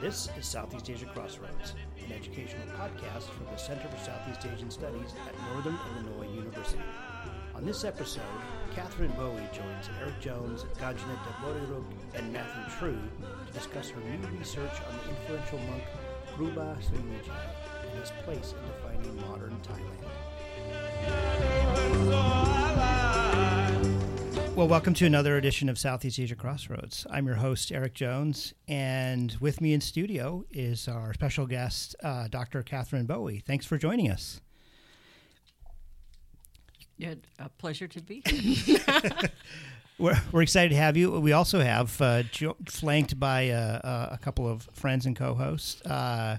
This is Southeast Asia Crossroads, an educational podcast from the Center for Southeast Asian Studies at Northern Illinois University. On this episode, Katherine Bowie joins Eric Jones, Kanjana Thepboriruk, and Matthew Trew to discuss her new research on the influential monk Kruba Srivichai and his place in defining modern Thailand. Well, welcome to another edition of Southeast Asia Crossroads. I'm your host, Eric Jones, and with me in studio is our special guest, uh, Dr. Katherine Bowie. Thanks for joining us. Yeah, a pleasure to be here. We're, we're excited to have you. We also have uh, jo- flanked by uh, uh, a couple of friends and co-hosts. Uh,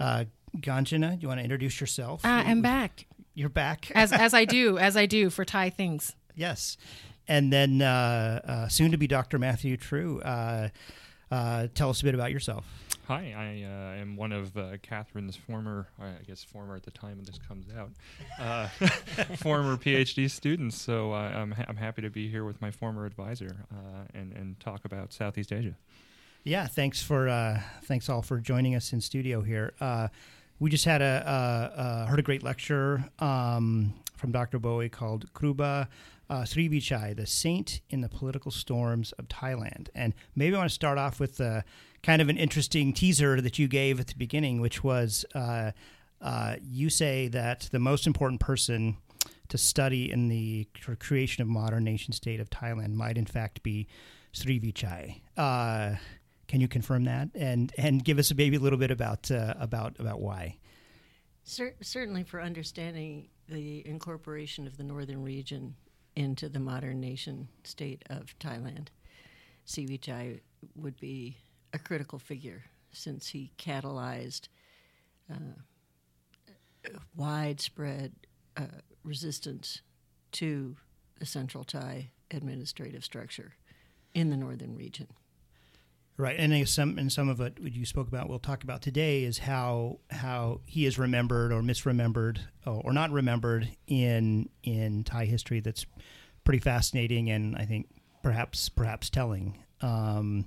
uh, Kanjana, do you want to introduce yourself? Uh, I'm back You're back. as as I do as I do for Thai things. yes, and then uh, uh, soon to be Dr. Matthew Trew. Uh, uh, tell us a bit about yourself. Hi, I uh, am one of uh, Katherine's former, I guess former at the time this comes out, uh, former PhD students. So uh, I'm, ha- I'm happy to be here with my former advisor uh, and, and talk about Southeast Asia. Yeah, thanks for uh, thanks all for joining us in studio here. We just had a heard a great lecture um, from Dr. Bowie called Kruba uh, Srivichai, the saint in the political storms of Thailand. And maybe I want to start off with uh, kind of an interesting teaser that you gave at the beginning, which was uh, uh, you say that the most important person to study in the creation of modern nation state of Thailand might in fact be Srivichai. Uh, can you confirm that and and give us maybe a little bit about uh, about about why? Cer- certainly, for understanding the incorporation of the northern region into the modern nation state of Thailand, Sivichai would be a critical figure since he catalyzed uh, widespread uh, resistance to the central Thai administrative structure in the northern region. Right, and some and some of it what you spoke about, we'll talk about today, is how how he is remembered or misremembered or, not remembered in in Thai history. That's pretty fascinating, and I think perhaps perhaps telling. Um,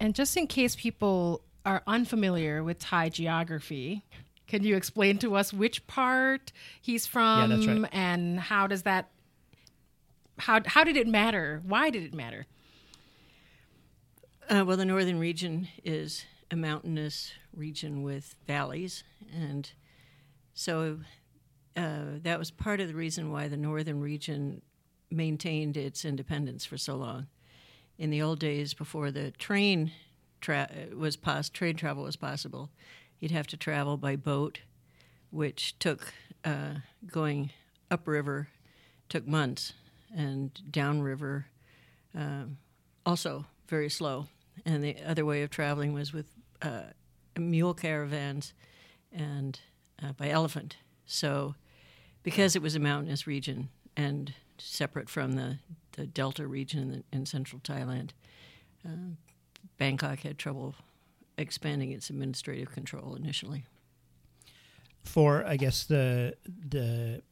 And just in case people are unfamiliar with Thai geography, can you explain to us which part he's from that's right. and how does that how how did it matter? Why did it matter? Uh, well, the northern region is a mountainous region with valleys, and so uh, that was part of the reason why the northern region maintained its independence for so long. In the old days, before the train tra- was pos- trade travel was possible, you'd have to travel by boat, which took uh, going upriver took months, and downriver um, also very slow. And the other way of traveling was with uh, mule caravans and uh, by elephant. So, because it was a mountainous region and separate from the, the delta region in, the, in central Thailand, uh, Bangkok had trouble expanding its administrative control initially. for I guess the the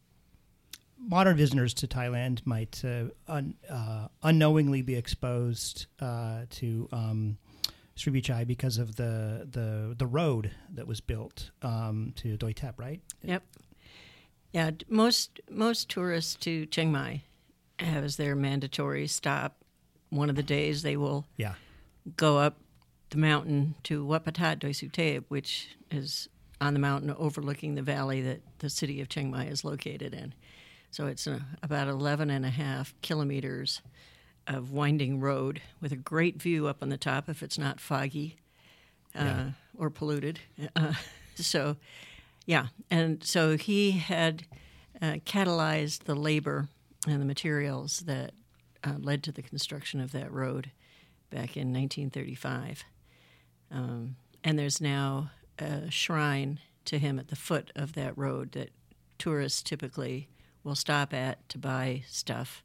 modern visitors to Thailand might uh, un, uh, unknowingly be exposed uh, to um, Srivichai because of the, the the road that was built um, to Doi Tep, right? Yep. Yeah, most most tourists to Chiang Mai have as their mandatory stop. One of the days they will Yeah. go up the mountain to Wat Phra That Doi Suthep, which is on the mountain overlooking the valley that the city of Chiang Mai is located in. So it's uh, about 11 and a half kilometers of winding road with a great view up on the top if it's not foggy uh, Yeah. or polluted. Uh, so, yeah. And so he had uh, catalyzed the labor and the materials that uh, led to the construction of that road back in 1935. Um, and there's now a shrine to him at the foot of that road that tourists typically will stop at to buy stuff,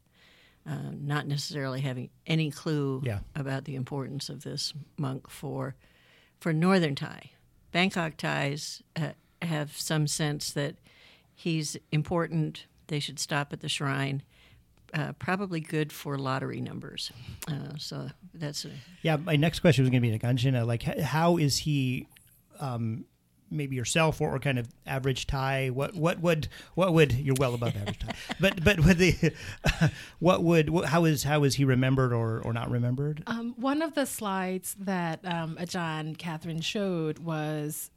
uh, not necessarily having any clue Yeah. about the importance of this monk for for northern Thai. Bangkok Thais uh, have some sense that he's important they should stop at the shrine. Uh, probably good for lottery numbers. Uh, so that's a, Yeah, my next question was going to be to Kanjana. Like, how is he, um, maybe yourself or, or kind of average Thai? What what would what would you're well above average Thai, but but would the what would what, how is how is he remembered or or not remembered? Um, one of the slides that um, Ajahn Katherine showed was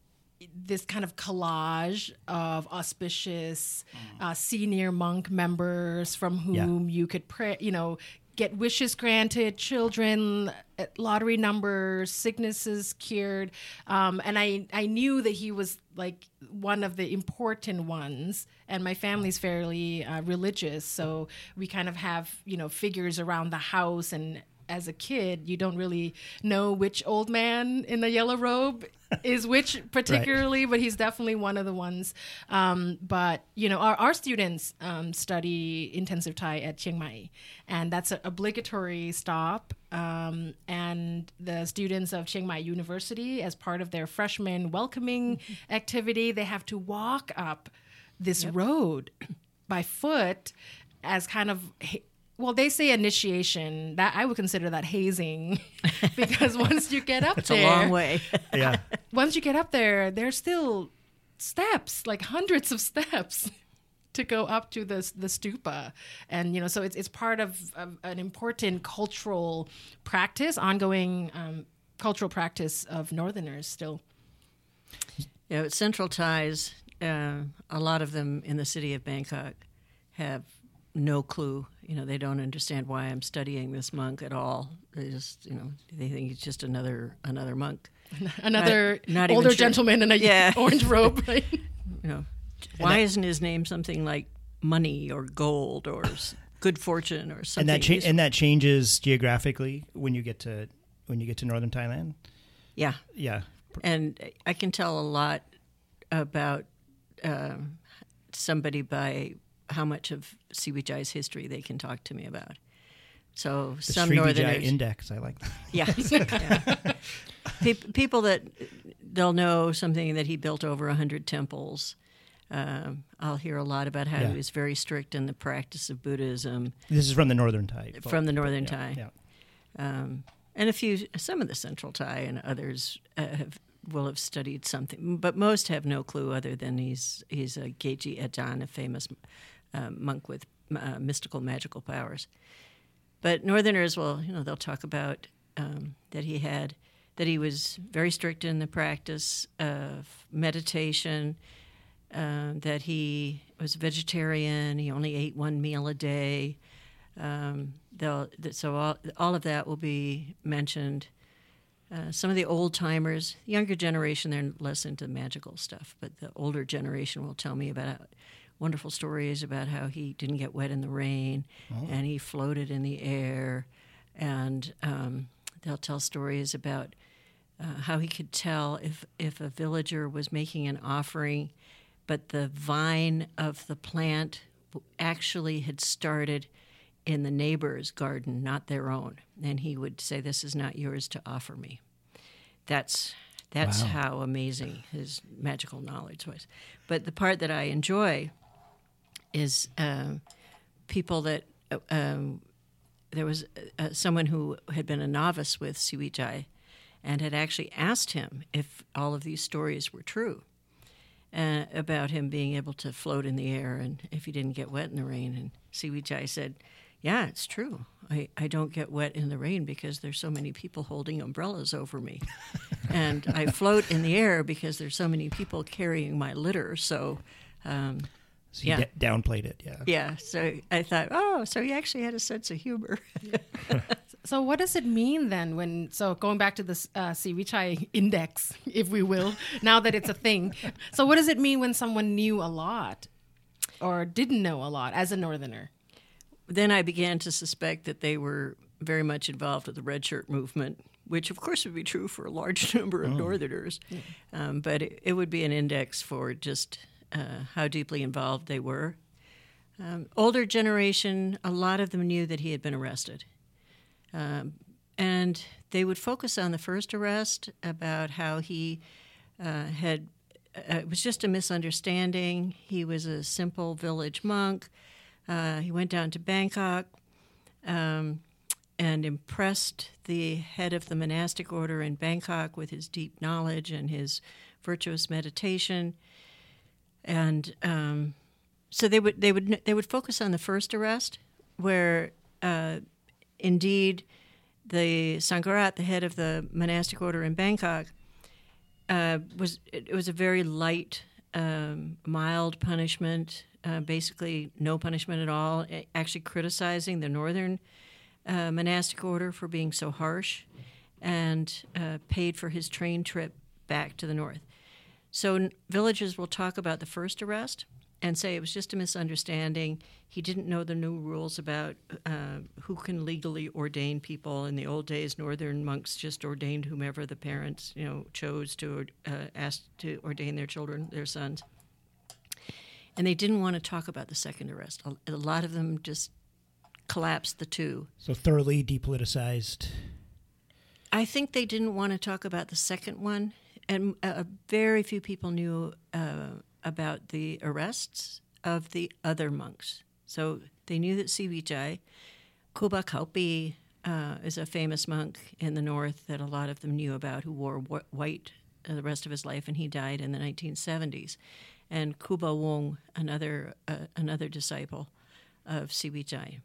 this kind of collage of auspicious uh, senior monk members from whom you could pray, you know, get wishes granted, children, lottery numbers, sicknesses cured, um, and I I knew that he was like one of the important ones. And my family's fairly uh, religious, so we kind of have you know figures around the house and as a kid, you don't really know which old man in the yellow robe is which particularly, but he's definitely one of the ones. Um, but you know, our, our students um, study intensive Thai at Chiang Mai, and that's an obligatory stop. Um, and the students of Chiang Mai University, as part of their freshman welcoming activity, they have to walk up this road by foot as kind of well, they say initiation. That I would consider that hazing, because once you get up it's there, a long way. Yeah, once you get up there, there's still steps, like hundreds of steps, to go up to the the stupa, and you know, so it's it's part of, of an important cultural practice, ongoing um, cultural practice of Northerners still. Yeah, but Central Thais, uh, a lot of them in the city of Bangkok have no clue. You know, they don't understand why I'm studying this monk at all. They just, you know, they think he's just another another monk. Another not even older sure. gentleman in a Yeah. orange robe, right? You know, why isn't his name something like money or gold or good fortune or something? and that cha- and that changes geographically when you get to when you get to northern Thailand. yeah, Yeah, and I can tell a lot about um, somebody by how much of Siwijai's history they can talk to me about. So the some Sri Vijay northerners, index. I like that. yeah, yeah. Pe- people that they'll know something that he built over a hundred temples. Um, I'll hear a lot about how Yeah. he was very strict in the practice of Buddhism This is from the northern Thai. from the northern yeah, Thai. Yeah. um, and a few some of the central Thai and others uh, have will have studied something, but most have no clue other than he's he's a Geji Ajahn, a famous uh, monk with uh, mystical magical powers. But Northerners will, you know, they'll talk about um, that he had that he was very strict in the practice of meditation. Uh, that he was vegetarian. He only ate one meal a day. Um, they'll, th- so all, all of that will be mentioned. Uh, some of the old timers, younger generation, they're less into magical stuff, but the older generation will tell me about wonderful stories about how he didn't get wet in the rain and he floated in the air. And um, they'll tell stories about uh, how he could tell if, if a villager was making an offering, but the vine of the plant actually had started in the neighbor's garden, not their own. And he would say, This is not yours to offer me. That's that's Wow. how amazing his magical knowledge was. But the part that I enjoy is um, people that um, there was uh, someone who had been a novice with Siwijai and had actually asked him if all of these stories were true uh, about him being able to float in the air and if he didn't get wet in the rain. And Siwijai said, Yeah, it's true. I, I don't get wet in the rain because there's so many people holding umbrellas over me. and I float in the air because there's so many people carrying my litter. So, um, So you Yeah. da- downplayed it. Yeah. yeah, so I thought, oh, so he actually had a sense of humor. So what does it mean then when so going back to this uh, Sivichai index, if we will, now that it's a thing. So what does it mean when someone knew a lot or didn't know a lot as a northerner? then I began to suspect that they were very much involved with the red shirt movement, which of course would be true for a large number of Northerners, um, but it, it would be an index for just uh, how deeply involved they were. Um, older generation, a lot of them knew that he had been arrested. Um, and they would focus on the first arrest about how he uh, had uh, it was just a misunderstanding. He was a simple village monk. Uh, he went down to Bangkok um, and impressed the head of the monastic order in Bangkok with his deep knowledge and his virtuous meditation. And um, so they would they would they would focus on the first arrest, where uh, indeed the Sangharat, the head of the monastic order in Bangkok, uh, was it, was a very light, um, mild punishment, uh, basically no punishment at all. Actually, criticizing the northern uh, monastic order for being so harsh, and uh, paid for his train trip back to the north. So villagers will talk about the first arrest and say it was just a misunderstanding. He didn't know the new rules about uh, who can legally ordain people. In the old days, northern monks just ordained whomever the parents, you know, chose to uh, ask to ordain their children, their sons. And they didn't want to talk about the second arrest. A, a lot of them just collapsed the two. So thoroughly depoliticized. I think they didn't want to talk about the second one, and uh, very few people knew uh, about the arrests of the other monks. So they knew that Sivichai, Kuba Kaupi, uh, is a famous monk in the north that a lot of them knew about, who wore wh- white uh, the rest of his life, and he died in the 1970s. And Kuba Wong, another uh, another disciple of Sivichai.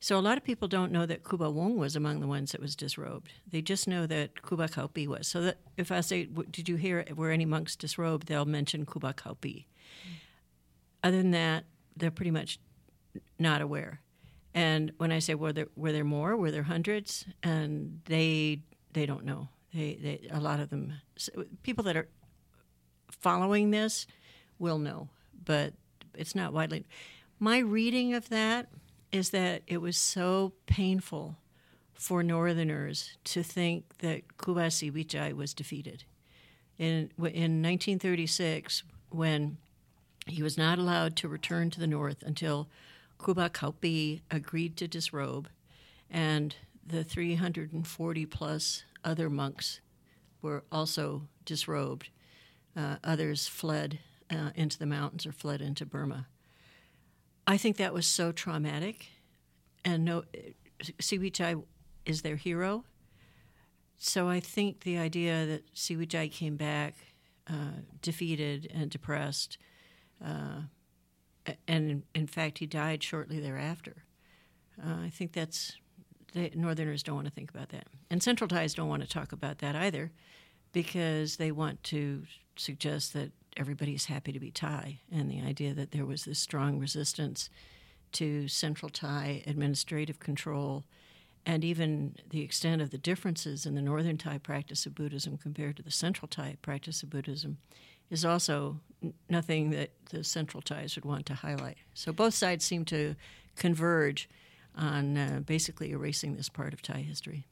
So a lot of people don't know that Kuba Wong was among the ones that was disrobed. They just know that Kuba Kaupi was. So that if I say, "Did you hear were any monks disrobed?" They'll mention Kuba Kaupi. Other than that, they're pretty much not aware. And when I say were there were there more, were there hundreds, and they they don't know. They, they a lot of them people that are following this will know, but it's not widely. My reading of that is that it was so painful for Northerners to think that Kruba Siwichai was defeated. In, in 1936, when he was not allowed to return to the north until Kuba Kaupi agreed to disrobe, and the 340 plus other monks were also disrobed. Uh, others fled uh, into the mountains or fled into Burma. I think that was so traumatic, and no, Siwichai is their hero. So I think the idea that Siwichai came back uh, defeated and depressed, uh, and in, fact he died shortly thereafter. Uh, I think that's the Northerners don't want to think about that, and Central Thais don't want to talk about that either, because they want to suggest that everybody's happy to be Thai, and the idea that there was this strong resistance to Central Thai administrative control, and even the extent of the differences in the Northern Thai practice of Buddhism compared to the Central Thai practice of Buddhism, is also nothing that the Central Thais would want to highlight. So both sides seem to converge on uh, basically erasing this part of Thai history.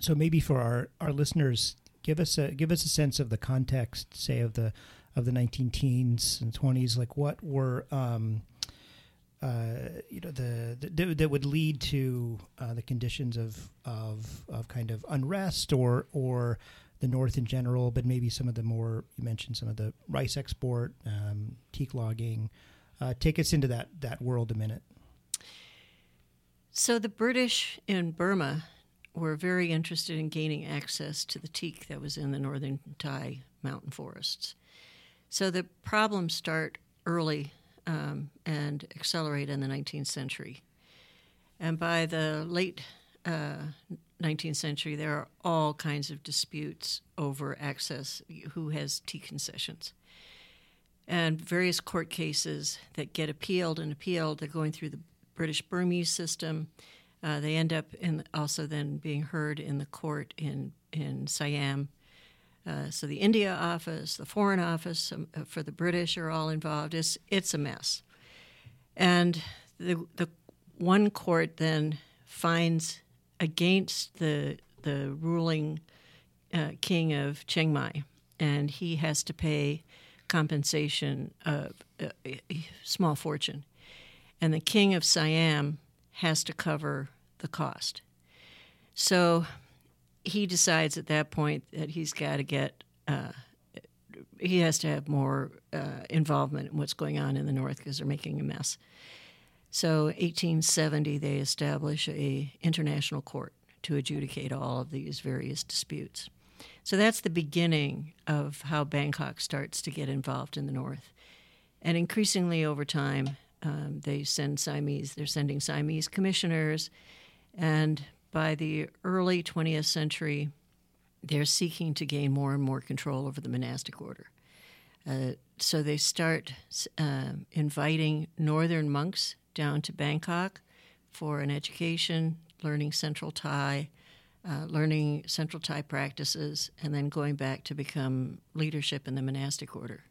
So maybe for our, our listeners, give us a give us a sense of the context, say of the of the 19 teens and 20s like what were um, uh, you know the, the, that would lead to uh, the conditions of, of of kind of unrest or or the north in general but maybe some of the more you mentioned some of the rice export um, teak logging. Uh, take us into that that world a minute. So the british in burma were very interested in gaining access to the teak that was in the northern thai mountain forests so the problems start early um, and accelerate in the 19th century. And by the late uh, 19th century, there are all kinds of disputes over access, who has tea concessions. And various court cases that get appealed and appealed, they're going through the British Burmese system. Uh, they end up in also then being heard in the court in, in Siam uh, so the India office, the Foreign Office um, uh, for the British are all involved. It's it's a mess, and the the one court then finds against the the ruling uh, king of Chiang Mai, and he has to pay compensation of a, a small fortune, and the king of Siam has to cover the cost. So he decides at that point that he's got to get uh, he has to have more uh, involvement in what's going on in the north because they're making a mess. So, 1870, they establish a international court to adjudicate all of these various disputes. So that's the beginning of how Bangkok starts to get involved in the north, and increasingly over time, um, they send Siamese. They're sending Siamese commissioners, and by the early 20th century, they're seeking to gain more and more control over the monastic order. Uh, so they start uh, inviting northern monks down to Bangkok for an education, learning Central Thai, uh, learning Central Thai practices, and then going back to become leadership in the monastic order.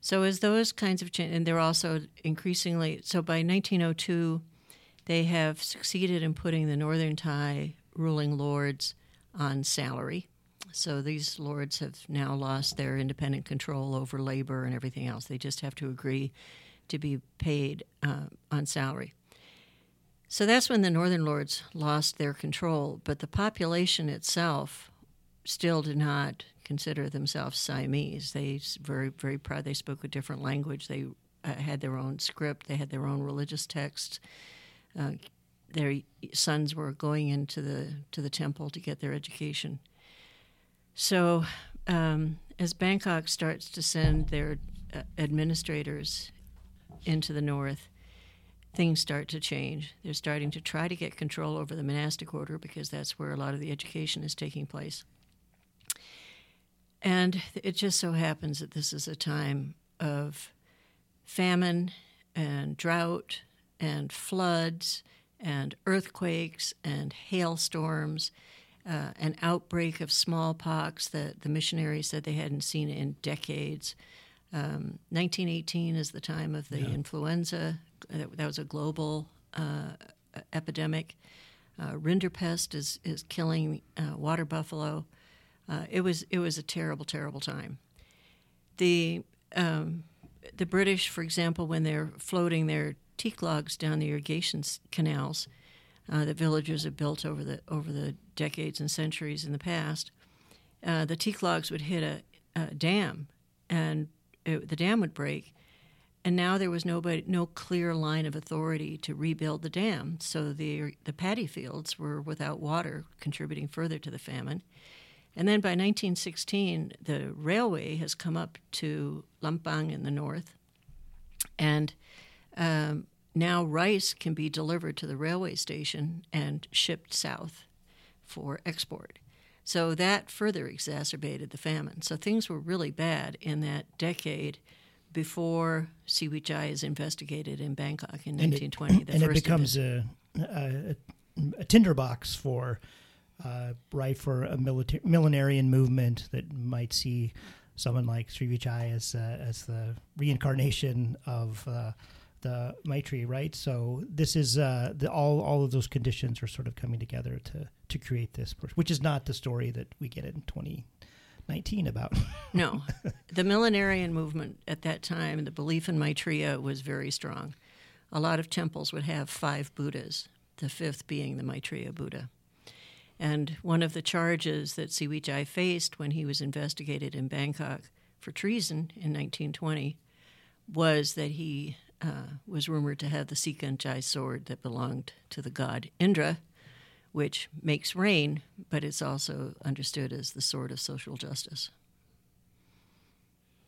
So as those kinds of change, and they're also increasingly so by 1902, they have succeeded in putting the Northern Thai ruling lords on salary. So these lords have now lost their independent control over labor and everything else. They just have to agree to be paid uh, on salary. So that's when the northern lords lost their control, but the population itself still did not consider themselves Siamese. They very very proud. They spoke a different language. They uh, had their own script. They had their own religious texts. Uh, their sons were going into the to the temple to get their education. So, um, as Bangkok starts to send their uh, administrators into the north, things start to change. They're starting to try to get control over the monastic order because that's where a lot of the education is taking place. And it just so happens that this is a time of famine and drought and floods and earthquakes and hailstorms, uh, an outbreak of smallpox that the missionaries said they hadn't seen in decades. Um, 1918 is the time of the yeah. influenza. That was a global uh, epidemic. Uh, Rinderpest is, is killing uh, water buffalo. Uh, it was it was a terrible, terrible time. The um, the British, for example, when they're floating their teak logs down the irrigation canals uh, that villagers have built over the over the decades and centuries in the past, uh, the teak logs would hit a, a dam, and it, the dam would break. And now there was nobody, no clear line of authority to rebuild the dam. So the the paddy fields were without water, contributing further to the famine. And then by 1916, the railway has come up to Lampang in the north, and um, now rice can be delivered to the railway station and shipped south for export. So that further exacerbated the famine. So things were really bad in that decade before Srivichai is investigated in Bangkok in and 1920. It, and it becomes a, a, a tinderbox for uh, right for a milita- millenarian movement that might see someone like Srivichai as uh, as the reincarnation of uh, the Maitreya, right? So this is uh, the, all all of those conditions are sort of coming together to to create this, which is not the story that we get in 2019 about. no, the millenarian movement at that time, the belief in Maitreya was very strong. A lot of temples would have five Buddhas, the fifth being the Maitreya Buddha. And one of the charges that Srivichai faced when he was investigated in Bangkok for treason in 1920 was that he uh, was rumored to have the Sikanchai sword that belonged to the god Indra, which makes rain, but it's also understood as the sword of social justice.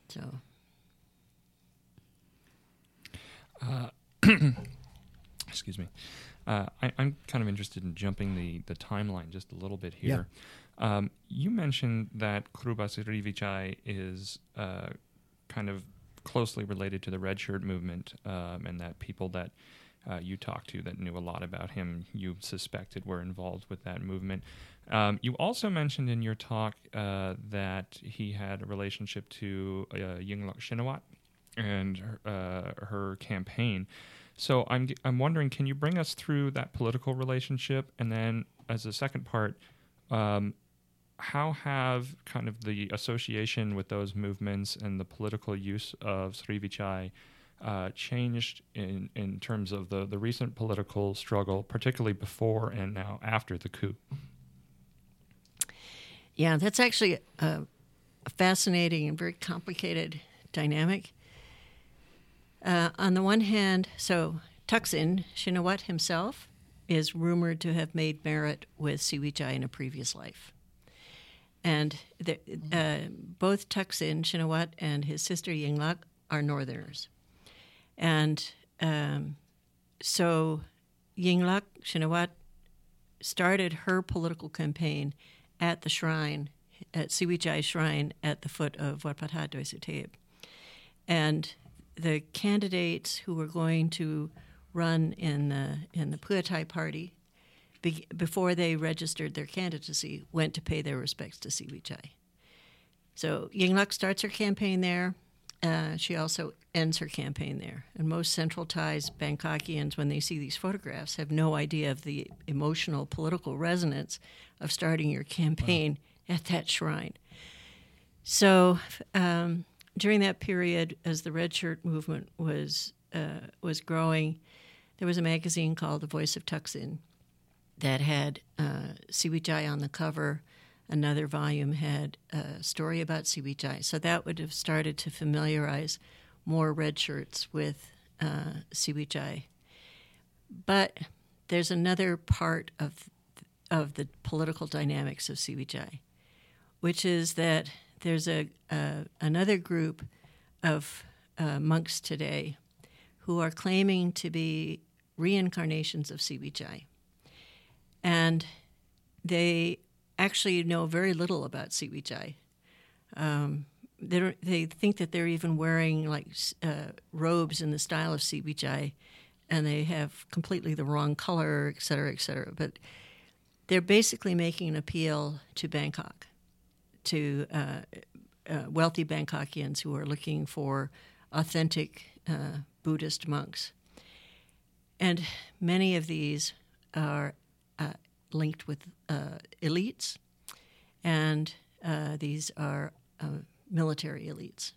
So. Uh, excuse me. Uh, I, am kind of interested in jumping the, the timeline just a little bit here. Yeah. Um, you mentioned that Kruba Srivichai is uh, kind of closely related to the Red Shirt movement, um, and that people that uh, you talked to that knew a lot about him, you suspected were involved with that movement. Um, you also mentioned in your talk uh, that he had a relationship to uh, Yingluck Shinawat and her, uh, her campaign. So I'm I'm wondering, can you bring us through that political relationship, and then as a second part, um, how have kind of the association with those movements and the political use of Srivichai uh, changed in in terms of the the recent political struggle, particularly before and now after the coup? Yeah, that's actually a, a fascinating and very complicated dynamic. Uh, on the one hand, so Thaksin Shinawat himself is rumored to have made merit with Siwichai in a previous life. And the, uh, both Thaksin Shinawat and his sister Yingluck are Northerners. And um, so Yingluck Shinawat started her political campaign at the shrine, at Siwichai Shrine at the foot of Wat Pah Doi And the candidates who were going to run in the in the Pheu Thai party be, before they registered their candidacy went to pay their respects to Siwichai. So Yingluck starts her campaign there. Uh, she also ends her campaign there. And most Central Thais Bangkokians, when they see these photographs, have no idea of the emotional political resonance of starting your campaign wow. at that shrine. So um, during that period, as the Red Shirt movement was uh, was growing, there was a magazine called The Voice of Thaksin that had uh, Siwichai on the cover. Another volume had a story about Siwichai. So that would have started to familiarize more red shirts with uh, Siwichai. But there's another part of of the political dynamics of Siwichai, which is that there's a, another group of uh, monks today who are claiming to be reincarnations of Siwichai. And they actually know very little about Siwichai. Um, they, they think that they're even wearing like uh, robes in the style of Siwichai, and they have completely the wrong color, et cetera, et cetera. But they're basically making an appeal to Bangkok to uh, uh, wealthy Bangkokians who are looking for authentic uh, Buddhist monks. And many of these are uh, linked with uh, elites, and uh, these are military elites.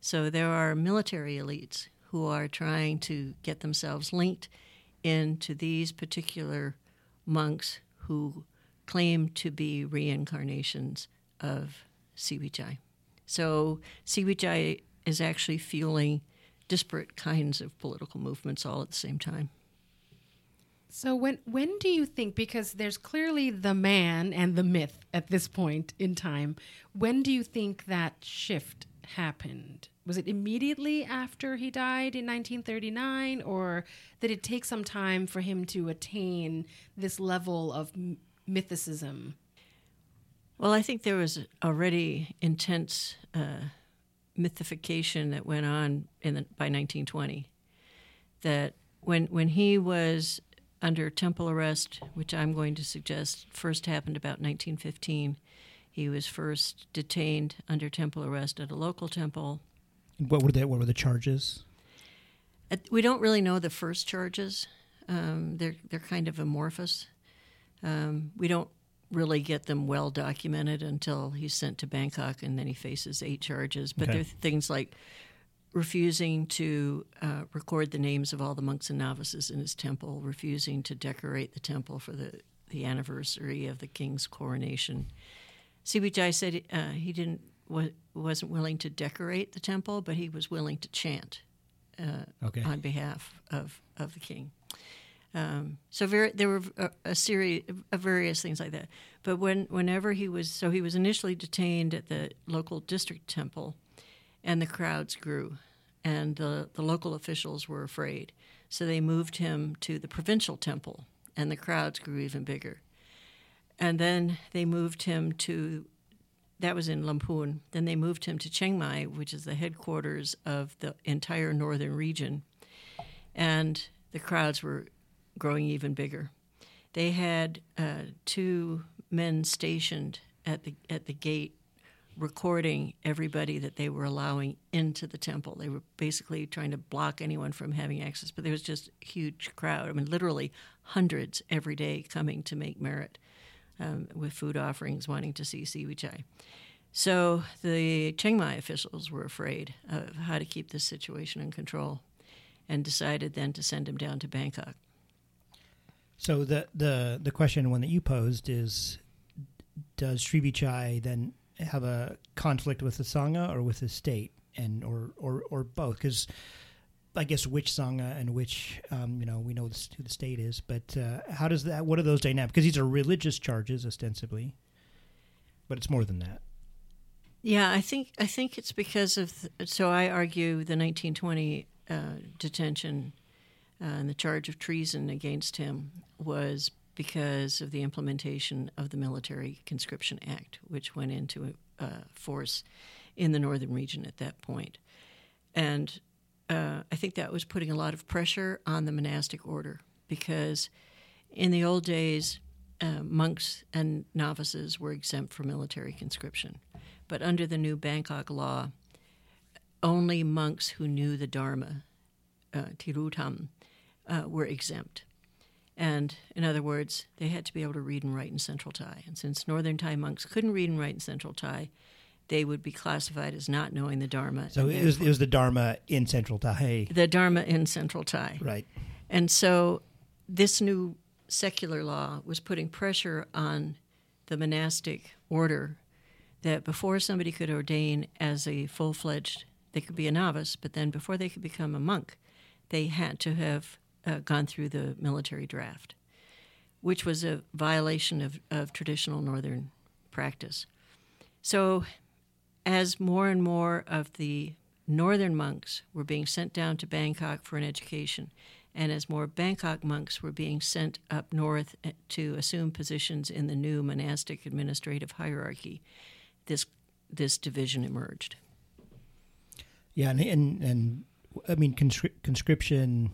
So there are military elites who are trying to get themselves linked into these particular monks who claim to be reincarnations of Siwichai. So Siwichai is actually fueling disparate kinds of political movements all at the same time. So when when do you think because there's clearly the man and the myth at this point in time, when do you think that shift happened? Was it immediately after he died in 1939 or did it take some time for him to attain this level of mythicism? Well, I think there was already intense uh, mythification that went on the, by 1920. That when when he was under temple arrest, which I'm going to suggest first happened about 1915, he was first detained under temple arrest at a local temple. What were the what were the charges? We don't really know the first charges. Um, they're they're kind of amorphous. Um, we don't really get them well documented until he's sent to Bangkok and then he faces eight charges. But okay. there are things like refusing to uh, record the names of all the monks and novices in his temple, refusing to decorate the temple for the, the anniversary of the king's coronation. Siwichai said uh, he didn't wasn't willing to decorate the temple, but he was willing to chant uh, okay. on behalf of, of the king. Um, so very, there were a, a, series of various things like that. But when whenever he was, so he was initially detained at the local district temple, and the crowds grew, and the, the local officials were afraid. So they moved him to the provincial temple, and the crowds grew even bigger. And then they moved him to, that was in Lamphun. Then they moved him to Chiang Mai, which is the headquarters of the entire northern region. And the crowds were growing even bigger. They had uh, two men stationed at the at the gate, recording everybody that they were allowing into the temple. They were basically trying to block anyone from having access. But there was just a huge crowd. I mean, literally hundreds every day coming to make merit um, with food offerings, wanting to see Siwichai. So the Chiang Mai officials were afraid of how to keep this situation in control and decided then to send him down to Bangkok. So the the the question one that you posed is, does Srivichai then have a conflict with the sangha or with the state, and or or or both? Because I guess which sangha and which um, you know we know this, who the state is, but uh, how does that? What are those dynamics? Because these are religious charges ostensibly, but it's more than that. Yeah, I think I think it's because of. So I argue the 1920 uh, detention uh, and the charge of treason against him was because of the implementation of the Military Conscription Act, which went into uh, force in the northern region at that point. And uh, I think that was putting a lot of pressure on the monastic order because in the old days, uh, monks and novices were exempt from military conscription. But under the new Bangkok law, only monks who knew the Dharma, uh, Tirutam, uh, were exempt. And in other words, they had to be able to read and write in Central Thai. And since Northern Thai monks couldn't read and write in Central Thai, they would be classified as not knowing the Dharma. So it was, it was the Dharma in Central Thai. The Dharma in Central Thai. Right. And so this new secular law was putting pressure on the monastic order that before somebody could ordain as a full fledged, they could be a novice, but then before they could become a monk, they had to have uh, gone through the military draft, which was a violation of, of traditional Northern practice. So, as more and more of the Northern monks were being sent down to Bangkok for an education, and as more Bangkok monks were being sent up north uh, to assume positions in the new monastic administrative hierarchy, this this division emerged. Yeah, and and, and I mean conscri- conscription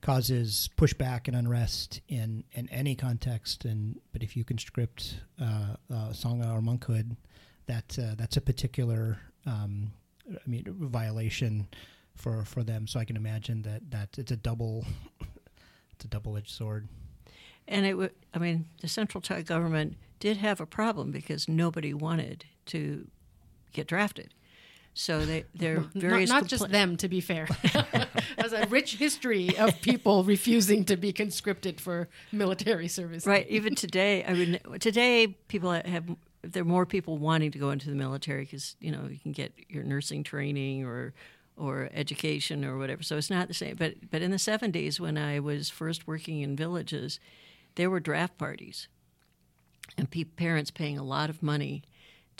causes pushback and unrest in, in any context. And but if you conscript uh, uh, sangha or monkhood, that uh, that's a particular um, I mean violation for for them. So I can imagine that that it's a double it's a double edged sword. And it would, I mean, the central Thai government did have a problem because nobody wanted to get drafted. So they, they're various. Not, not just them, to be fair. There's a rich history of people refusing to be conscripted for military service. Right. Even today, I mean, today people have there are more people wanting to go into the military because you know you can get your nursing training or or education or whatever. So it's not the same. But but in the 70s, when I was first working in villages, there were draft parties, and pe- parents paying a lot of money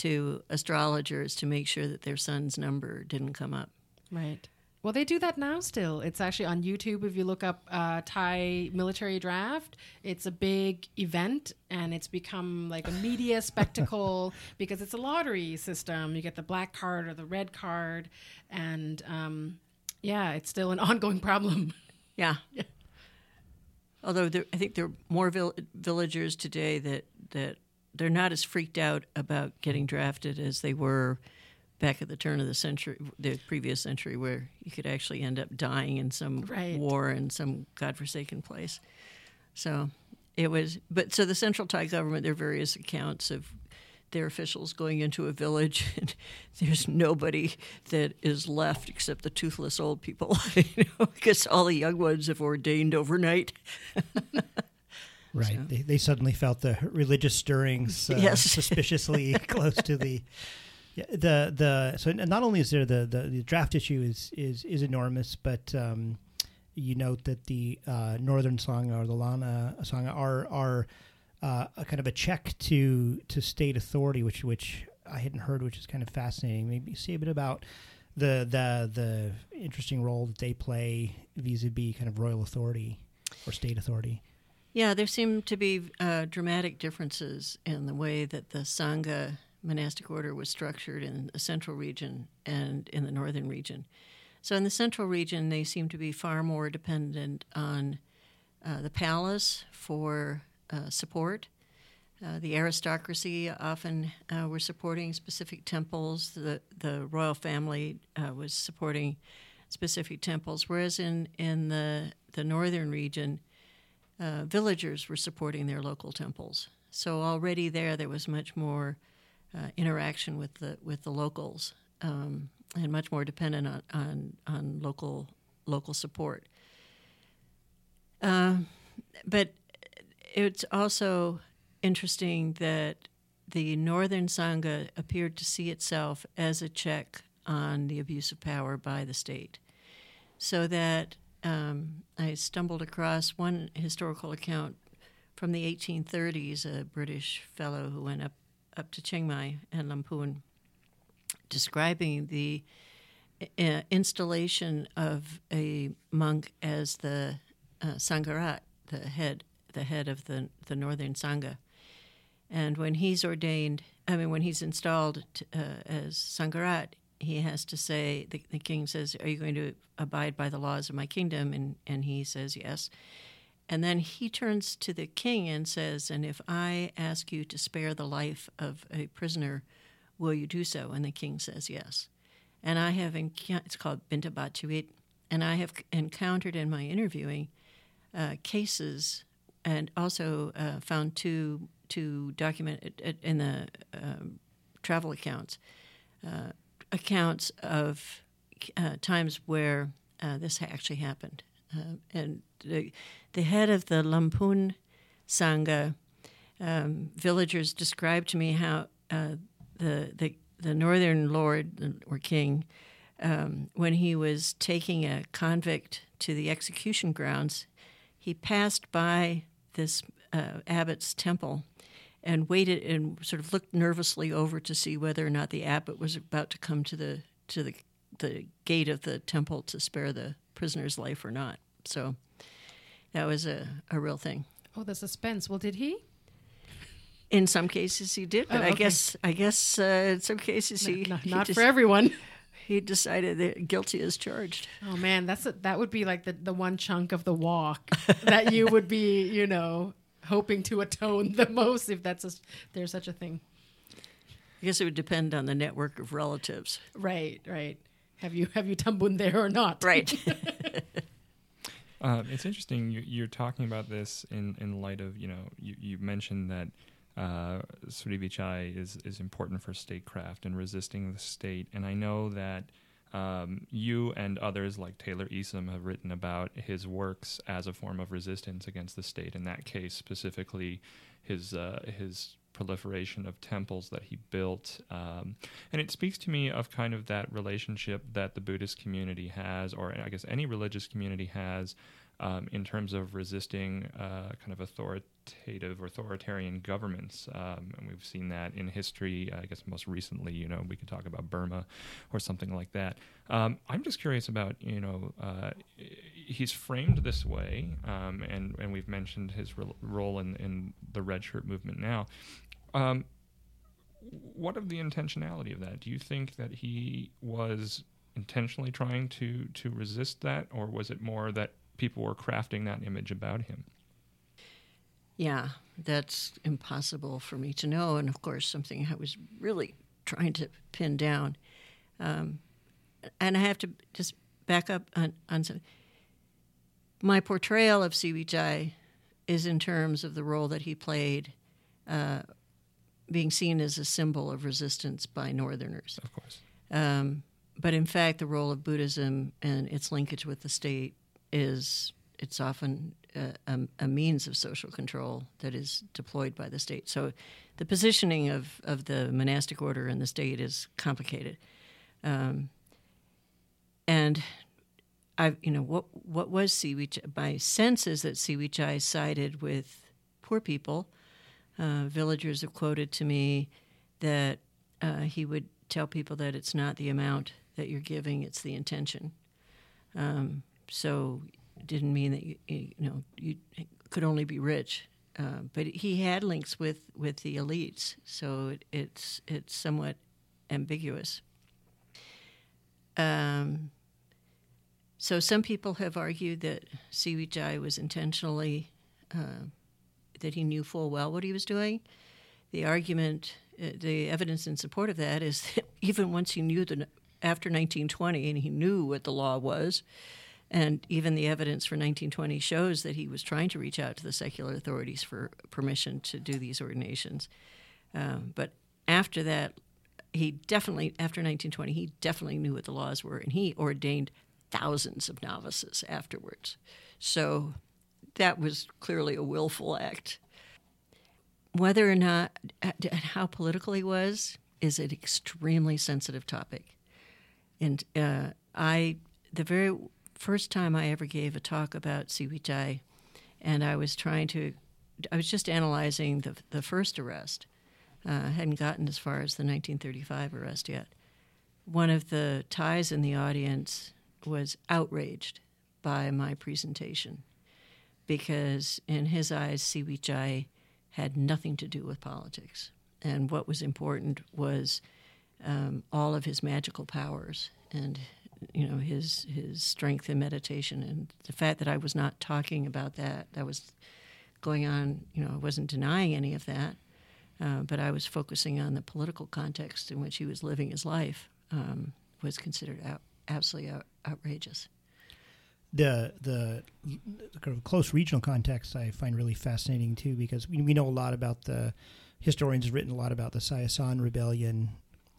to astrologers to make sure that their son's number didn't come up. Right. Well, they do that now still. It's actually on YouTube. If you look up uh, Thai military draft, it's a big event and it's become like a media spectacle because it's a lottery system. You get the black card or the red card. And um, yeah, it's still an ongoing problem. Yeah. yeah. Although there, I think there are more vill- villagers today that, that they're not as freaked out about getting drafted as they were back at the turn of the century, the previous century, where you could actually end up dying in some right. war in some godforsaken place. So it was, but so the Central Thai government, there are various accounts of their officials going into a village and there's nobody that is left except the toothless old people, you know, because all the young ones have ordained overnight. Right. So. They, they suddenly felt the religious stirrings uh, yes. suspiciously close to the yeah, the the so not only is there the, the, the draft issue is is is enormous, but um, you note that the uh, Northern Sangha or the Lanna Sangha are are uh, a kind of a check to to state authority, which which I hadn't heard, which is kind of fascinating. Maybe say a bit about the the the interesting role that they play vis-a-vis kind of royal authority or state authority. Yeah, there seem to be uh, dramatic differences in the way that the Sangha monastic order was structured in the central region and in the northern region. So, in the central region, they seem to be far more dependent on uh, the palace for uh, support. Uh, the aristocracy often uh, were supporting specific temples. The, the royal family uh, was supporting specific temples, whereas in, in the, the northern region, uh, villagers were supporting their local temples. So already there, there was much more uh, interaction with the with the locals, um, and much more dependent on on, on local local support. Uh, but it's also interesting that the Northern Sangha appeared to see itself as a check on the abuse of power by the state. So that um, I stumbled across one historical account from the 1830s, a British fellow who went up, up to Chiang Mai and Lamphun, describing the uh, installation of a monk as the uh, Sangharat, the head, the head of the, the Northern Sangha. And when he's ordained, I mean, when he's installed t- uh, as Sangharat, he has to say, the, the king says, Are you going to abide by the laws of my kingdom? And, and he says, Yes. And then he turns to the king and says, And if I ask you to spare the life of a prisoner, will you do so? And the king says, Yes. And I have, enc- it's called Binta Batuit, and I have encountered in my interviewing uh, cases and also uh, found two, two document uh, in the um, travel accounts, uh, accounts of uh, times where uh, this actually happened. and the, the head of the Lamphun Sangha, um, villagers described to me how the, the the northern lord or king, um, when he was taking a convict to the execution grounds, he passed by this uh, abbot's temple and waited and sort of looked nervously over to see whether or not the abbot was about to come to the to the the gate of the temple to spare the prisoner's life or not. So that was a, a real thing. Oh, the suspense. Well, did he? In some cases, he did, but Oh, I guess I guess uh, in some cases he not he not just- for everyone. He decided that guilty as charged. Oh man, that's a, that would be like the the one chunk of the walk that you would be, you know, hoping to atone the most if that's a, there's such a thing. I guess it would depend on the network of relatives. Right, right. Have you have you tumbun there or not? Right. Uh, it's interesting you, you're talking about this in, in light of you know you, you mentioned that uh, Sri Vichai is is important for statecraft and resisting the state, and I know that um, you and others like Taylor Easum have written about his works as a form of resistance against the state. In that case, specifically, his uh, his proliferation of temples that he built, um, and it speaks to me of kind of that relationship that the Buddhist community has, or I guess any religious community has, um, in terms of resisting uh, kind of authoritative authoritarian governments. Um, and we've seen that in history. I guess most recently, you know, we could talk about Burma or something like that. Um, I'm just curious about, you know, uh, he's framed this way, um, and and we've mentioned his rel role in in the red shirt movement now. Um, what of the intentionality of that? Do you think that he was intentionally trying to to resist that, or was it more that people were crafting that image about him? yeah, that's impossible for me to know. And of course, something I was really trying to pin down. Um, and I have to just back up on, on some. My portrayal of Siwichai is in terms of the role that he played, uh, being seen as a symbol of resistance by Northerners. Of course. Um, but in fact, the role of Buddhism and its linkage with the state is it's often a, a, means of social control that is deployed by the state. So the positioning of, of the monastic order in the state is complicated. Um, and I, you know, what what was Siwichai? My sense is that Siwichai sided with poor people. Uh, villagers have quoted to me that uh, he would tell people that it's not the amount that you're giving; it's the intention. Um, so, it didn't mean that you, you know you could only be rich, uh, but he had links with with the elites. So it, it's it's somewhat ambiguous. Um, so some people have argued that Siwichai was intentionally uh, that he knew full well what he was doing. The argument, uh, the evidence in support of that is that even once he knew the after 1920 and he knew what the law was, and even the evidence for 1920 shows that he was trying to reach out to the secular authorities for permission to do these ordinations. Um, but after that, he definitely after 1920 he definitely knew what the laws were, and he ordained thousands of novices afterwards. So that was clearly a willful act. whether or not and how political he was is an extremely sensitive topic. And uh, I, the very first time I ever gave a talk about Siwichai, and I was trying to, I was just analyzing the the first arrest. Uh, hadn't gotten as far as the 1935 arrest yet. One of the Thais in the audience was outraged by my presentation because, in his eyes, Siwichai had nothing to do with politics. And what was important was um, all of his magical powers and you know his his strength in meditation and the fact that I was not talking about that that was going on you know I wasn't denying any of that uh, but I was focusing on the political context in which he was living his life um, was considered out, absolutely out, outrageous the the kind of close regional context I find really fascinating too because we, we know a lot about the historians have written a lot about the Saya San rebellion.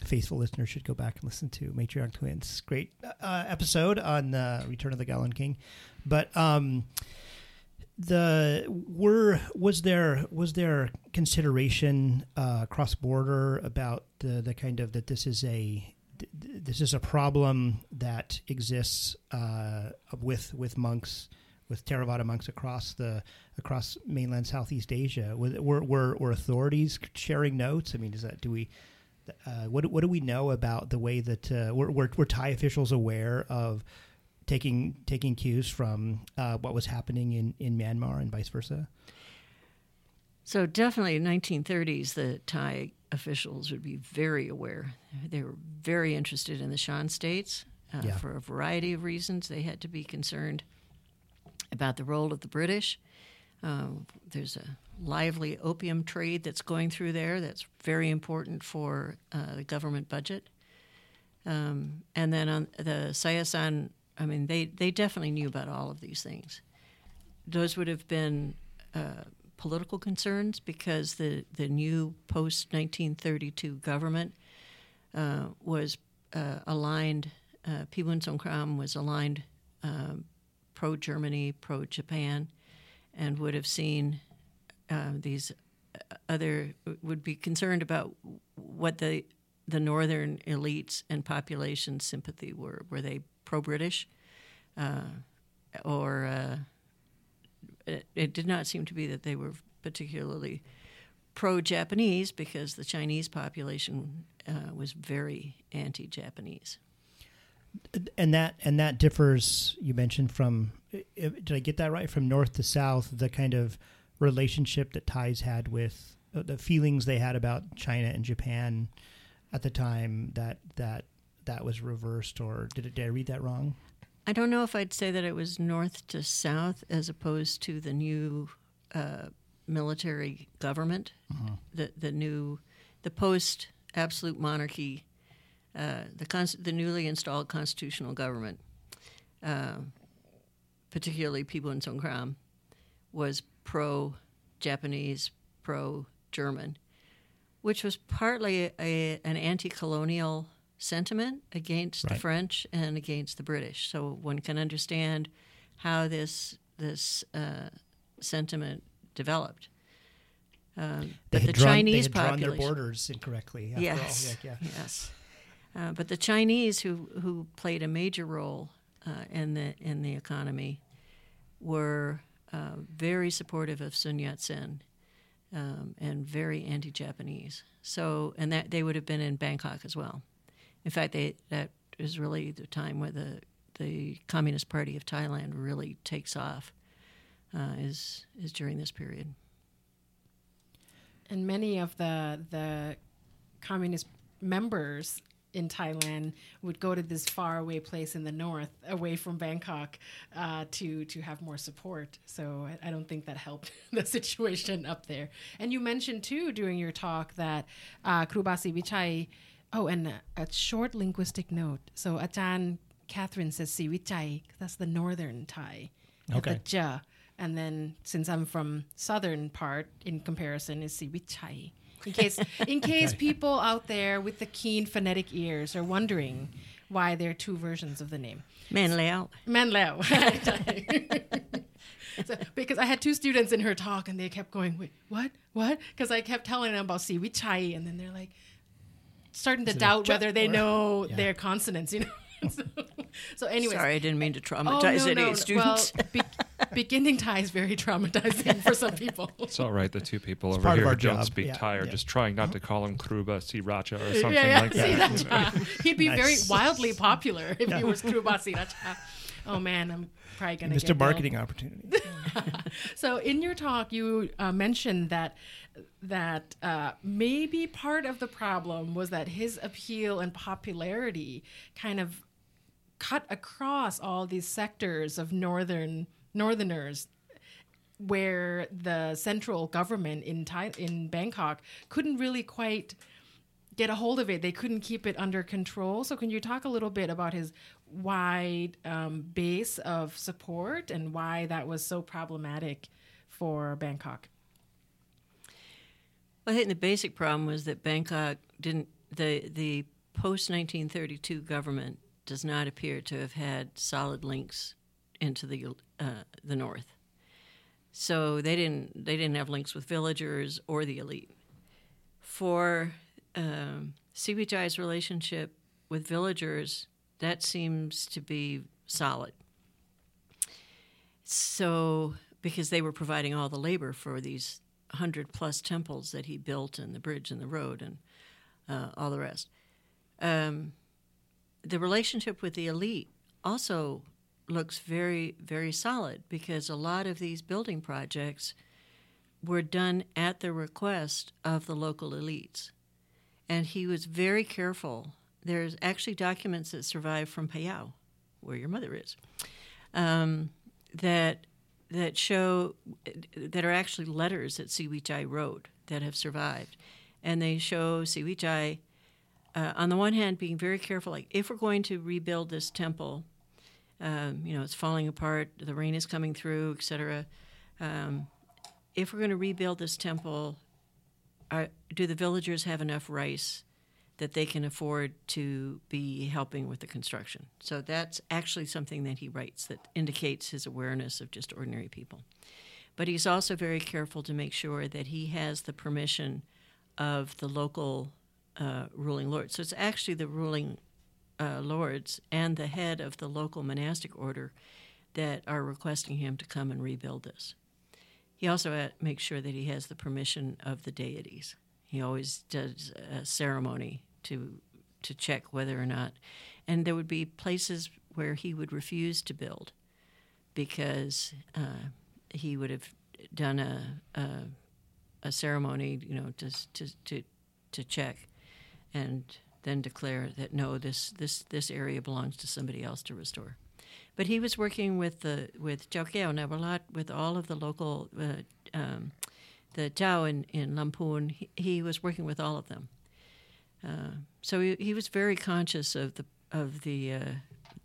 Faithful listeners should go back and listen to Maitrii Aung-Thwin's. Great uh, episode on the Return of the Galon King, but um, the were was there was there consideration uh, cross border about the the kind of that this is a this is a problem that exists uh, with with monks with Theravada monks across the across mainland Southeast Asia. Were, were, were authorities sharing notes? I mean, is that do we? Uh, what what do we know about the way that uh, were, were, were Thai officials aware of taking taking cues from uh, what was happening in, in Myanmar and vice versa? So definitely, in 1930s, the Thai officials would be very aware. They were very interested in the Shan states uh, Yeah. for a variety of reasons. They had to be concerned about the role of the British. Um, there's a lively opium trade that's going through there that's very important for uh, the government budget. Um, and then on the Saya San, I mean, they, they definitely knew about all of these things. Those would have been uh, political concerns because the, the new post 1932 government uh, was uh, aligned, uh, Songkram was aligned um, pro Germany, pro Japan, and would have seen uh, these other, would be concerned about what the the northern elites and population sympathy were. Were they pro British? Uh, or uh, it, it did not seem to be that they were particularly pro Japanese because the Chinese population uh, was very anti Japanese. and that and that differs you mentioned from did i get that right from north to south the kind of relationship that thais had with uh, the feelings they had about china and japan at the time that that that was reversed or did, it, did i read that wrong? I don't know if I'd say that it was north to south as opposed to the new uh, military government, the the new, the post absolute monarchy, uh, the cons- the newly installed constitutional government, uh, particularly people in Songkram, was pro Japanese, pro German, which was partly a, an anti colonial sentiment against the French and against the British. So one can understand how this this uh, sentiment developed. Um, but the drawn, Chinese they had drawn their borders incorrectly after yes, all. Yeah, yeah. yes. Uh, but the Chinese, who who played a major role uh, in the in the economy, were uh, very supportive of Sun Yat Sen um, and very anti-Japanese. So, and that they would have been in Bangkok as well. In fact, they that is really the time where the the Communist Party of Thailand really takes off. Uh, is is during this period. And many of the the communist members in Thailand would go to this faraway place in the north, away from Bangkok, uh, to to have more support. So I, I don't think that helped the situation up there. And you mentioned too during your talk that uh, Kruba Sivichai. Oh, and a, a short linguistic note. So Ajahn Katherine says Sivichai. That's the northern Thai. At The ja. And then since I'm from southern part, in comparison, is Sivichai. In case, in case people out there with the keen phonetic ears are wondering why there are two versions of the name. Man Lao. Manlao. so, because I had two students in her talk and they kept going, wait, what, what? Because I kept telling them about seaweed chai, and then they're like starting to it doubt whether they or- know Yeah. their consonants, you know. so, so anyway, Sorry, I didn't mean to Oh, traumatize no, any no. students. Well, be- beginning Thai is very traumatizing for some people. It's all right. The two people over part of here our don't job. speak Yeah, Thai are yeah. just trying not to call him Kruba Sriracha or something yeah, yeah. like that. Sriracha. He'd be very wildly popular if he was Kruba Sriracha. Oh man, I'm probably gonna Missed get a billed. marketing opportunity. So in your talk, you uh, mentioned that that uh, maybe part of the problem was that his appeal and popularity kind of cut across all these sectors of northern northerners where the central government in in Bangkok couldn't really quite get a hold of it. They couldn't keep it under control. So, can you talk a little bit about his wide um, base of support and why that was so problematic for Bangkok? Well, I think the basic problem was that Bangkok didn't the the post 1932 government does not appear to have had solid links into the uh, the north. So they didn't they didn't have links with villagers or the elite. For um, Sivichai's relationship with villagers, that seems to be solid. So because they were providing all the labor for these hundred plus temples that he built and the bridge and the road and uh, all the rest. Um, the relationship with the elite also looks very, very solid because a lot of these building projects were done at the request of the local elites. And he was very careful. There's actually documents that survive from Phayao, where your mother is, um, that that show that are actually letters that Siwichai wrote that have survived, and they show Siwichai uh, on the one hand being very careful, like if we're going to rebuild this temple, um, you know it's falling apart, the rain is coming through, etc. Um, if we're going to rebuild this temple, are, do the villagers have enough rice that they can afford to be helping with the construction? So that's actually something that he writes that indicates his awareness of just ordinary people. But he's also very careful to make sure that he has the permission of the local uh, ruling lords. So it's actually the ruling uh, lords and the head of the local monastic order that are requesting him to come and rebuild this. He also uh, makes sure that he has the permission of the deities. He always does a ceremony to to check whether or not, and there would be places where he would refuse to build because uh, he would have done a, a a ceremony, you know, to to to to check, and then declare that no, this this this area belongs to somebody else to restore. But he was working with the with Chowkeo Nabalat, with all of the local, uh, um, the Tao in, in. He, he was working with all of them. Uh, so he, he was very conscious of the of the uh,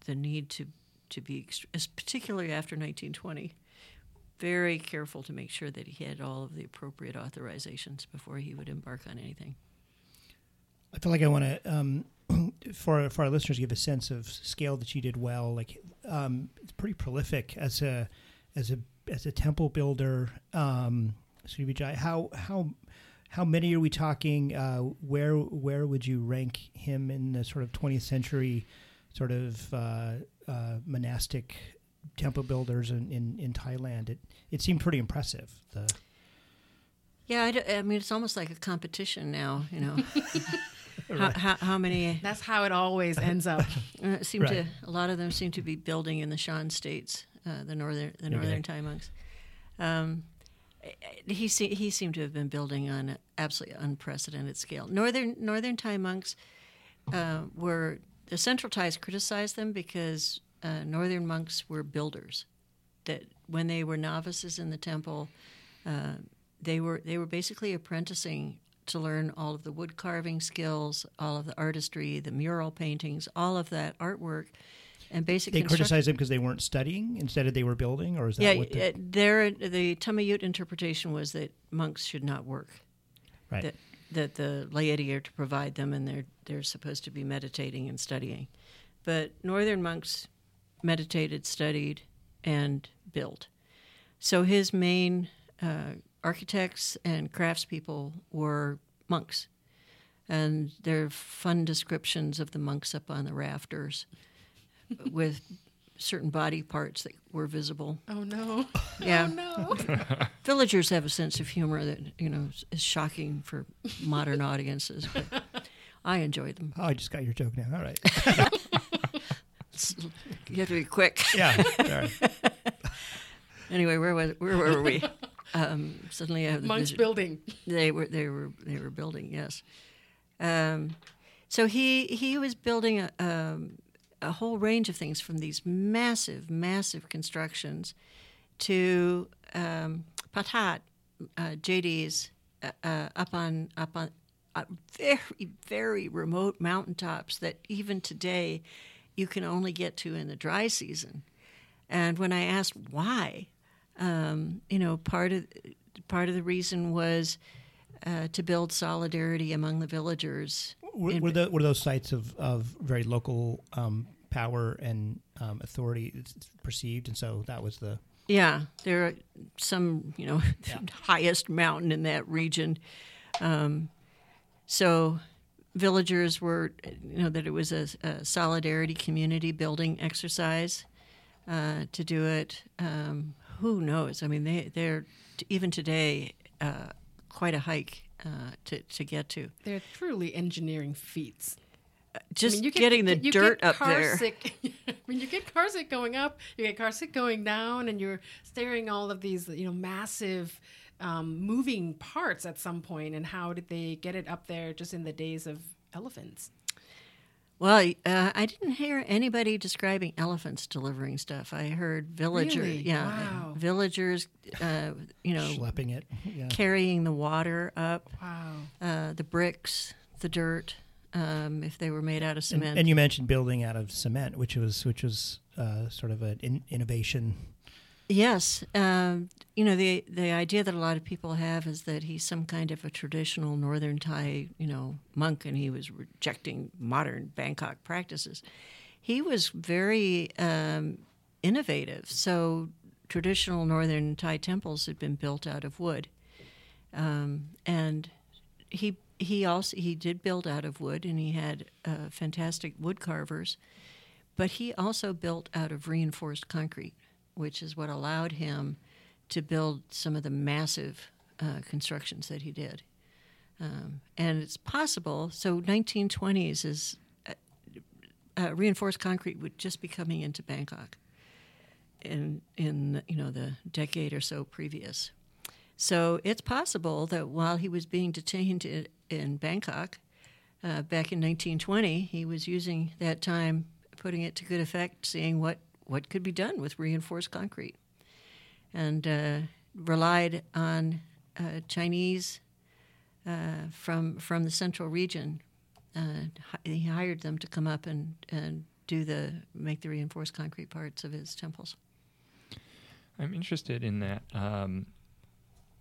the need to to be, particularly after 1920, very careful to make sure that he had all of the appropriate authorizations before he would embark on anything. I feel like I want to, um, for for our listeners, give a sense of scale that you did well. Like, um, it's pretty prolific as a as a as a temple builder. Um, Sri how how how many are we talking? Uh, where where would you rank him in the sort of 20th century sort of uh, uh, monastic temple builders in, in, in Thailand? It it seemed pretty impressive. The Yeah, I, d- I mean, it's almost like a competition now, you know. how, how, how many That's how it always ends up. Uh, seem Right. to a lot of them seem to be building in the Shan states, uh, the northern the northern they- Thai monks. Um, he se- he seemed to have been building on an absolutely unprecedented scale. Northern northern Thai monks uh, were the Central Thais criticized them because uh, northern monks were builders. That when they were novices in the temple, uh, they were they were basically apprenticing to learn all of the wood carving skills, all of the artistry, the mural paintings, all of that artwork, and basic. they construction. criticized them because they weren't studying instead of they were building, or is that Yeah, what the, uh, their the Thammayut interpretation was that monks should not work. right? That that the laity are to provide them, and they're they're supposed to be meditating and studying. But northern monks meditated, studied, and built. so his main uh, architects and craftspeople were monks, and there are fun descriptions of the monks up on the rafters with certain body parts that were visible. Oh no. Yeah. Oh no. Villagers have a sense of humor that you know is shocking for modern audiences. But I enjoyed them. Oh, I just got your joke now. All right. You have to be quick. Yeah. All right. Anyway, where was where were we? Um, suddenly, I have the Monk's building. They were they were they were building. Yes. Um, so he he was building a, um, a whole range of things from these massive massive constructions to um, Patat uh, chedis uh, uh, up on up on uh, very very remote mountaintops that even today you can only get to in the dry season. And when I asked why, um, you know, part of part of the reason was uh, to build solidarity among the villagers. Were, were, the, were those sites of, of very local um, power and um, authority perceived, and so that was the Yeah, there are some, you know, highest mountain in that region. Um, so villagers were, you know, that it was a, a solidarity community building exercise uh, to do it. Um, who knows? I mean, they, they're even today uh, quite a hike uh, to, to get to. They're truly engineering feats. Just I mean, you get- getting the you dirt get up there. Sick, when you get car sick going up, you get car sick going down, and you're staring all of these, you know, massive um, moving parts at some point. And how did they get it up there just in the days of elephants? Well, uh, I didn't hear anybody describing elephants delivering stuff. I heard villagers, Really? yeah, Wow. villagers, uh, you know, schlepping it. Yeah. carrying the water up, Wow. uh, the bricks, the dirt, um, if they were made out of And, cement. and you mentioned building out of cement, which was which was uh, sort of an in, innovation. Yes, um, you know the the idea that a lot of people have is that he's some kind of a traditional Northern Thai, you know, monk, and he was rejecting modern Bangkok practices. He was very um, innovative. So traditional Northern Thai temples had been built out of wood, um, and he he also he did build out of wood, and he had uh, fantastic wood carvers. But he also built out of reinforced concrete, which is what allowed him to build some of the massive uh, constructions that he did. Um, and it's possible. So 1920s is uh, uh, reinforced concrete would just be coming into Bangkok in in you know the decade or so previous. So it's possible that while he was being detained in, in Bangkok uh, back in 1920, he was using that time, putting it to good effect, seeing what, what could be done with reinforced concrete, and uh, relied on uh, Chinese uh, from from the central region. Uh, he hired them to come up and, and do the make the reinforced concrete parts of his temples. I'm interested in that. Um,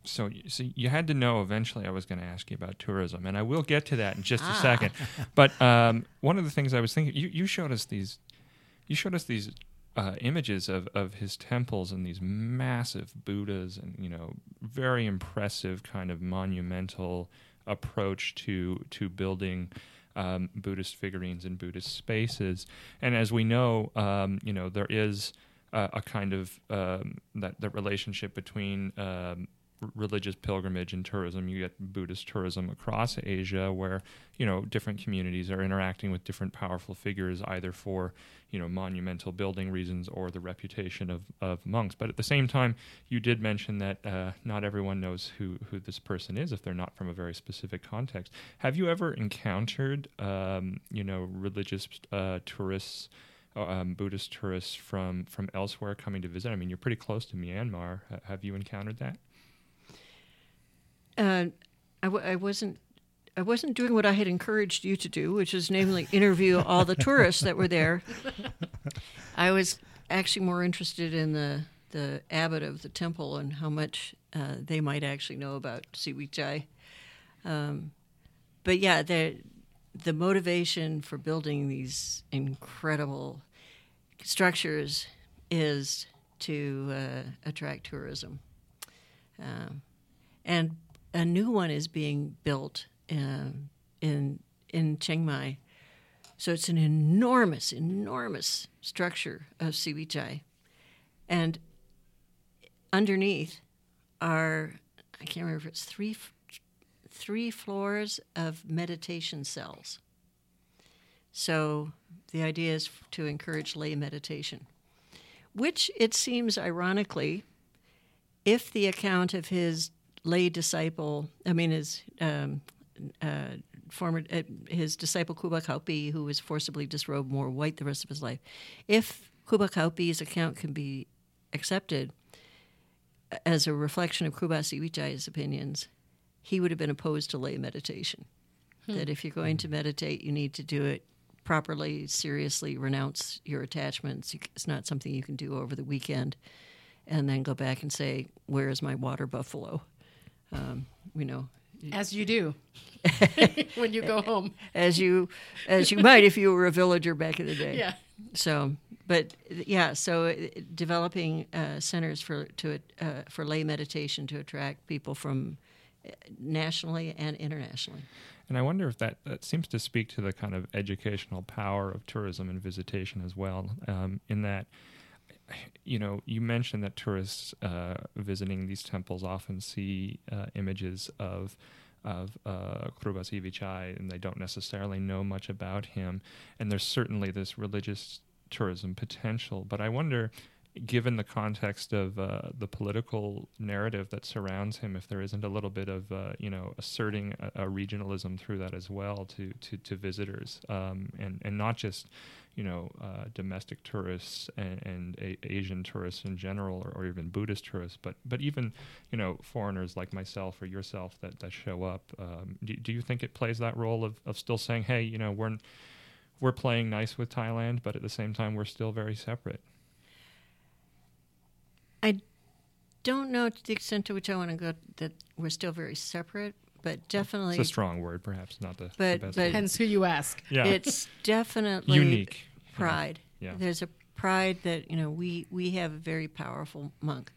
so, so you had to know eventually I was going to ask you about tourism, and I will get to that in just a Ah. second. But um, one of the things I was thinking, you, you showed us these, you showed us these uh, images of, of his temples and these massive Buddhas, and you know, very impressive kind of monumental approach to to building um, Buddhist figurines in Buddhist spaces. And as we know, um, you know, there is uh, a kind of um, that that relationship between um, religious pilgrimage and tourism. You get Buddhist tourism across Asia, where you know different communities are interacting with different powerful figures, either for you know monumental building reasons or the reputation of, of monks. But at the same time, you did mention that uh, not everyone knows who who this person is if they're not from a very specific context. Have you ever encountered um, you know religious uh, tourists? um, Buddhist tourists from from elsewhere coming to visit? I mean, you're pretty close to Myanmar. Ha- have you encountered that? Uh, I, w- I wasn't. I wasn't doing what I had encouraged you to do, which is namely interview all the tourists that were there. I was actually more interested in the the abbot of the temple and how much uh, they might actually know about Siwichai. Um, but yeah, the the motivation for building these incredible structures is to uh, attract tourism. Um, and a new one is being built um, in in Chiang Mai. So it's an enormous, enormous structure of Siwichai. And underneath are I can't remember if it's three three floors of meditation cells. So the idea is to encourage lay meditation, which it seems ironically, if the account of his lay disciple, I mean his um, uh, former uh, his disciple Kuba Kaupi, who was forcibly disrobed, more white the rest of his life, if Kuba Kaupi's account can be accepted as a reflection of Kuba Siwichai's opinions, he would have been opposed to lay meditation. That if you're going to meditate, you need to do it properly, seriously, renounce your attachments. It's not something you can do over the weekend and then go back and say, Where is my water buffalo? Um, you know, As you do when you go home. as you as you might if you were a villager back in the day. Yeah. So, but yeah, so uh, developing uh, centers for to uh, for lay meditation to attract people from uh, nationally and internationally. And I wonder if that, that seems to speak to the kind of educational power of tourism and visitation as well, um, in that, you know, you mentioned that tourists uh, visiting these temples often see uh, images of of uh, Kruba Sivichai, and they don't necessarily know much about him. And there's certainly this religious tourism potential, but I wonder given the context of uh, the political narrative that surrounds him, if there isn't a little bit of uh, you know asserting a, a regionalism through that as well to to, to visitors, um, and and not just you know uh, domestic tourists and, and a- Asian tourists in general, or, or even Buddhist tourists, but but even you know foreigners like myself or yourself that that show up. Um, do, do you think it plays that role of of still saying, hey, you know, we're we're playing nice with Thailand, but at the same time, we're still very separate. I don't know to the extent to which I want to go that we're still very separate, but definitely, It's a strong word, perhaps not the, the But- best. but- word. Hence who you ask. yeah, it's definitely unique. pride. Yeah. There's a pride that you know we we have a very powerful monk,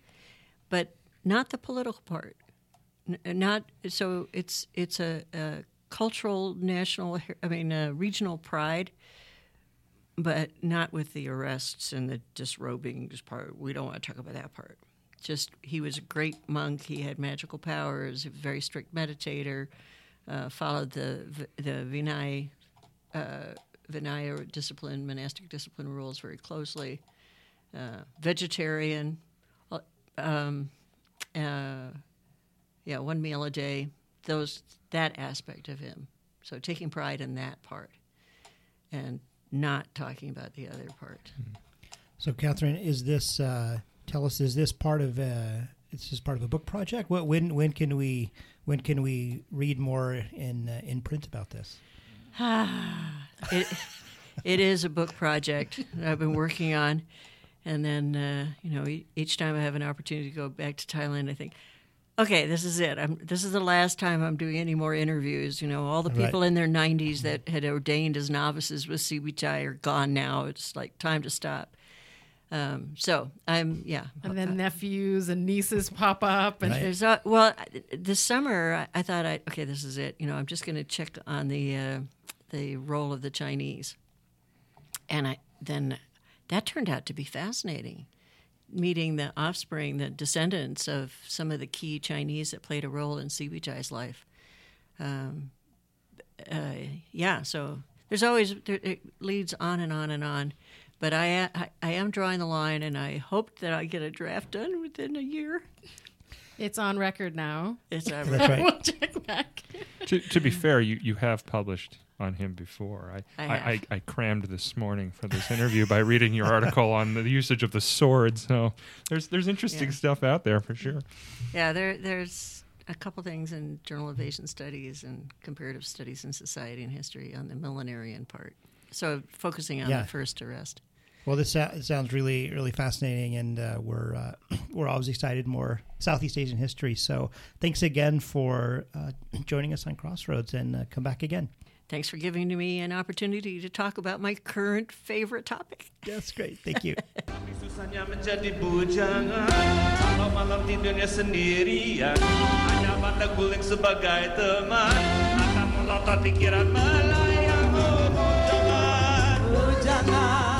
but not the political part. N- not so it's it's a, a cultural national I mean uh, regional pride, but not with the arrests and the disrobing part. We don't want to talk about that part. Just he was a great monk. He had magical powers. A very strict meditator. Uh, followed the the Vinay uh, Vinaya discipline, monastic discipline rules very closely. Uh, vegetarian, uh, um, uh, yeah, one meal a day. Those that aspect of him. So taking pride in that part, and not talking about the other part. So, Katherine, is this? Tell us, is this part of? Uh, is this part of a book project? What when when can we when can we read more in uh, in print about this? it, it is a book project that I've been working on. And then, uh, you know, e- each time I have an opportunity to go back to Thailand, I think, okay, this is it. I'm, this is the last time I'm doing any more interviews. You know, all the Right. people in their 90s that had ordained as novices with Siwichai are gone now. It's like time to stop. Um, so I'm, yeah. And then nephews and nieces pop up. And Right. There's a, well, this summer I, I thought I okay, this is it. You know, I'm just going to check on the uh, the role of the Chinese, and I then that turned out to be fascinating. Meeting the offspring, the descendants of some of the key Chinese that played a role in Siwichai's life. Um, uh, yeah, so there's always there, it leads on and on and on, but I, I I am drawing the line, and I hope that I get a draft done within a year. it's on record now. It's a That's right. We'll check back. to, to be fair, you, you have published on him before. I, I I, I. I crammed this morning for this interview by reading your article on the usage of the sword. So there's there's interesting Yeah. stuff out there for sure. Yeah, there there's a couple things in Journal of Asian Studies and Comparative Studies in Society and History on the millenarian part. So focusing on Yeah. the first arrest. Well, this sounds really, really fascinating, and uh, we're uh, we're always excited more Southeast Asian history. So, thanks again for uh, joining us on Crossroads, and uh, come back again. Thanks for giving me an opportunity to talk about my current favorite topic. That's great. Thank you. Jangan